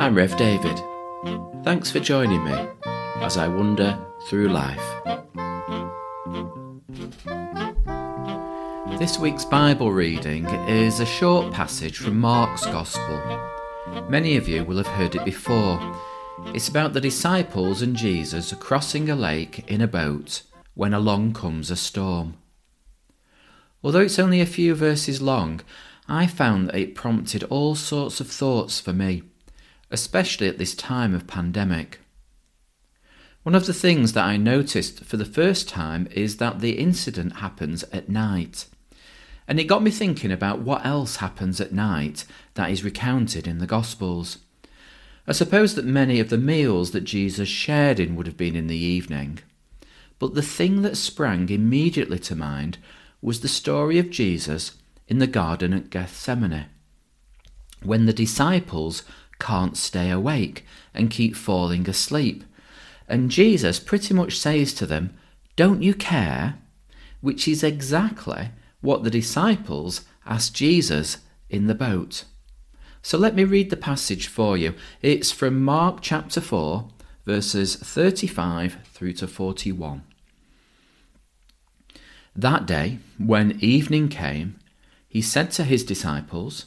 I'm Rev David. Thanks for joining me as I wander through life. This week's Bible reading is a short passage from Mark's Gospel. Many of you will have heard it before. It's about the disciples and Jesus crossing a lake in a boat when along comes a storm. Although it's only a few verses long, I found that it prompted all sorts of thoughts for me especially at this time of pandemic. One of the things that I noticed for the first time is that the incident happens at night. And it got me thinking about what else happens at night that is recounted in the Gospels. I suppose that many of the meals that Jesus shared in would have been in the evening. But the thing that sprang immediately to mind was the story of Jesus in the Garden at Gethsemane. When the disciples can't stay awake and keep falling asleep. And Jesus pretty much says to them, Don't you care? Which is exactly what the disciples asked Jesus in the boat. So let me read the passage for you. It's from Mark chapter 4, verses 35 through to 41. That day, when evening came, he said to his disciples,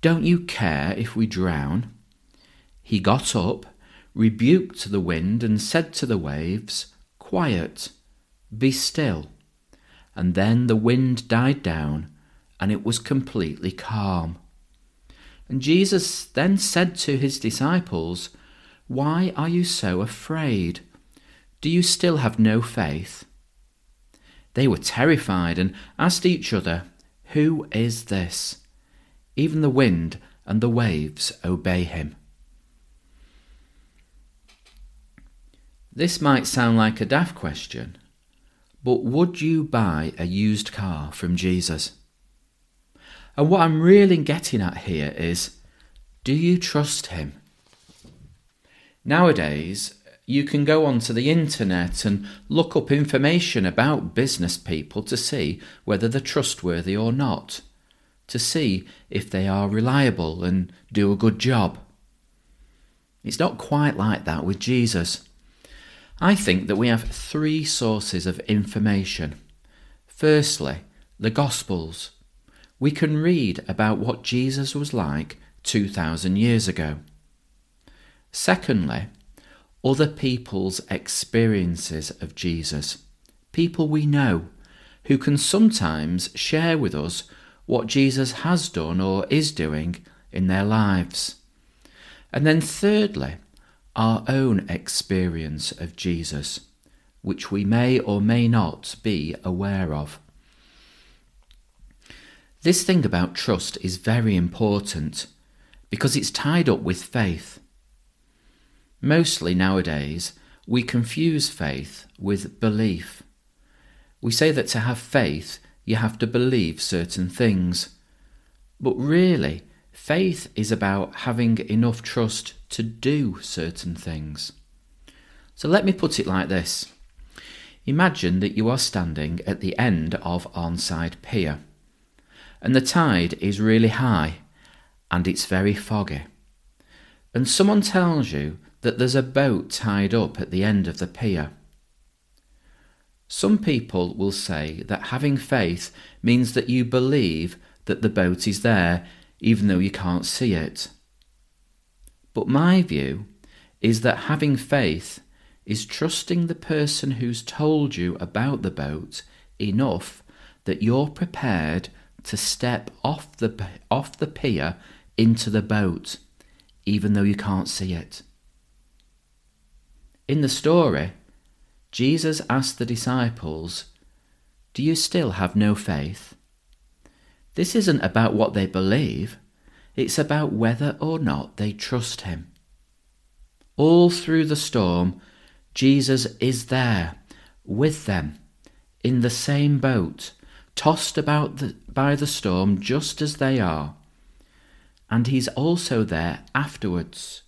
don't you care if we drown? He got up, rebuked the wind, and said to the waves, Quiet, be still. And then the wind died down, and it was completely calm. And Jesus then said to his disciples, Why are you so afraid? Do you still have no faith? They were terrified and asked each other, Who is this? Even the wind and the waves obey him. This might sound like a daft question, but would you buy a used car from Jesus? And what I'm really getting at here is do you trust him? Nowadays, you can go onto the internet and look up information about business people to see whether they're trustworthy or not to see if they are reliable and do a good job. It's not quite like that with Jesus. I think that we have three sources of information. Firstly, the Gospels. We can read about what Jesus was like 2,000 years ago. Secondly, other people's experiences of Jesus, people we know, who can sometimes share with us what Jesus has done or is doing in their lives. And then, thirdly, our own experience of Jesus, which we may or may not be aware of. This thing about trust is very important because it's tied up with faith. Mostly nowadays, we confuse faith with belief. We say that to have faith you have to believe certain things. But really, faith is about having enough trust to do certain things. So let me put it like this Imagine that you are standing at the end of Arnside Pier, and the tide is really high and it's very foggy. And someone tells you that there's a boat tied up at the end of the pier. Some people will say that having faith means that you believe that the boat is there even though you can't see it. But my view is that having faith is trusting the person who's told you about the boat enough that you're prepared to step off the, off the pier into the boat, even though you can't see it. In the story, Jesus asked the disciples, Do you still have no faith? This isn't about what they believe, it's about whether or not they trust Him. All through the storm, Jesus is there with them in the same boat, tossed about the, by the storm just as they are. And he's also there afterwards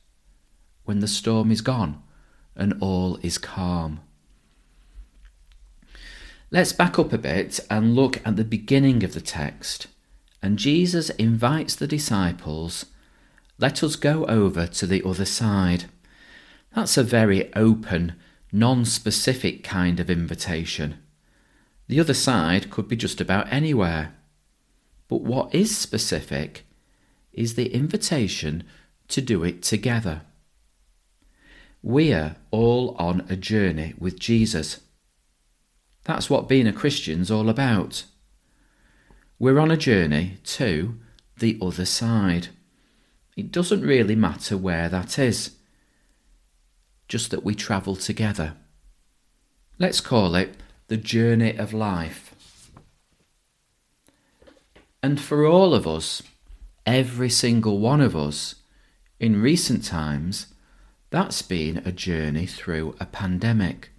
when the storm is gone and all is calm. Let's back up a bit and look at the beginning of the text. And Jesus invites the disciples, let us go over to the other side. That's a very open, non specific kind of invitation. The other side could be just about anywhere. But what is specific is the invitation to do it together. We're all on a journey with Jesus. That's what being a Christian's all about. We're on a journey to the other side. It doesn't really matter where that is, just that we travel together. Let's call it the journey of life. And for all of us, every single one of us, in recent times, that's been a journey through a pandemic.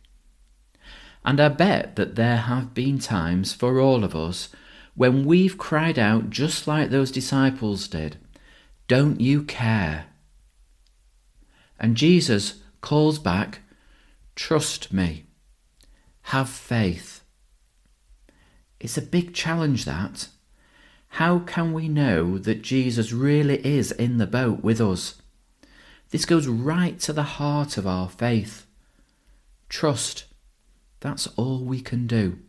And I bet that there have been times for all of us when we've cried out just like those disciples did, Don't you care? And Jesus calls back, Trust me, have faith. It's a big challenge that. How can we know that Jesus really is in the boat with us? This goes right to the heart of our faith. Trust that's all we can do.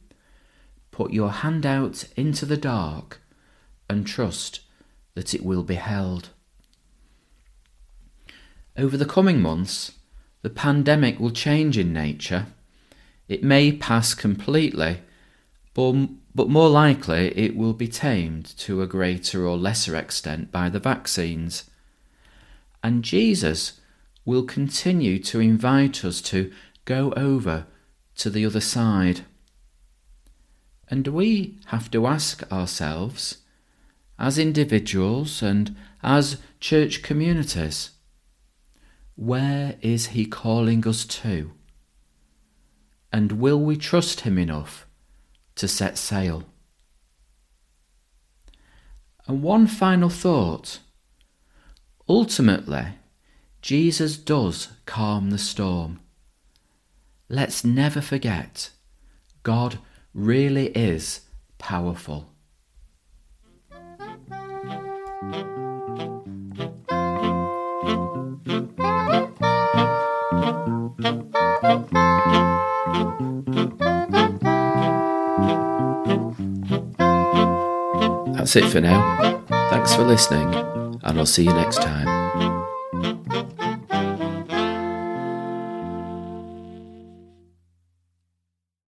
Put your hand out into the dark and trust that it will be held. Over the coming months, the pandemic will change in nature. It may pass completely, but, but more likely it will be tamed to a greater or lesser extent by the vaccines. And Jesus will continue to invite us to go over to the other side. And we have to ask ourselves, as individuals and as church communities, where is He calling us to? And will we trust Him enough to set sail? And one final thought. Ultimately, Jesus does calm the storm. Let's never forget God really is powerful. That's it for now. Thanks for listening, and I'll see you next time.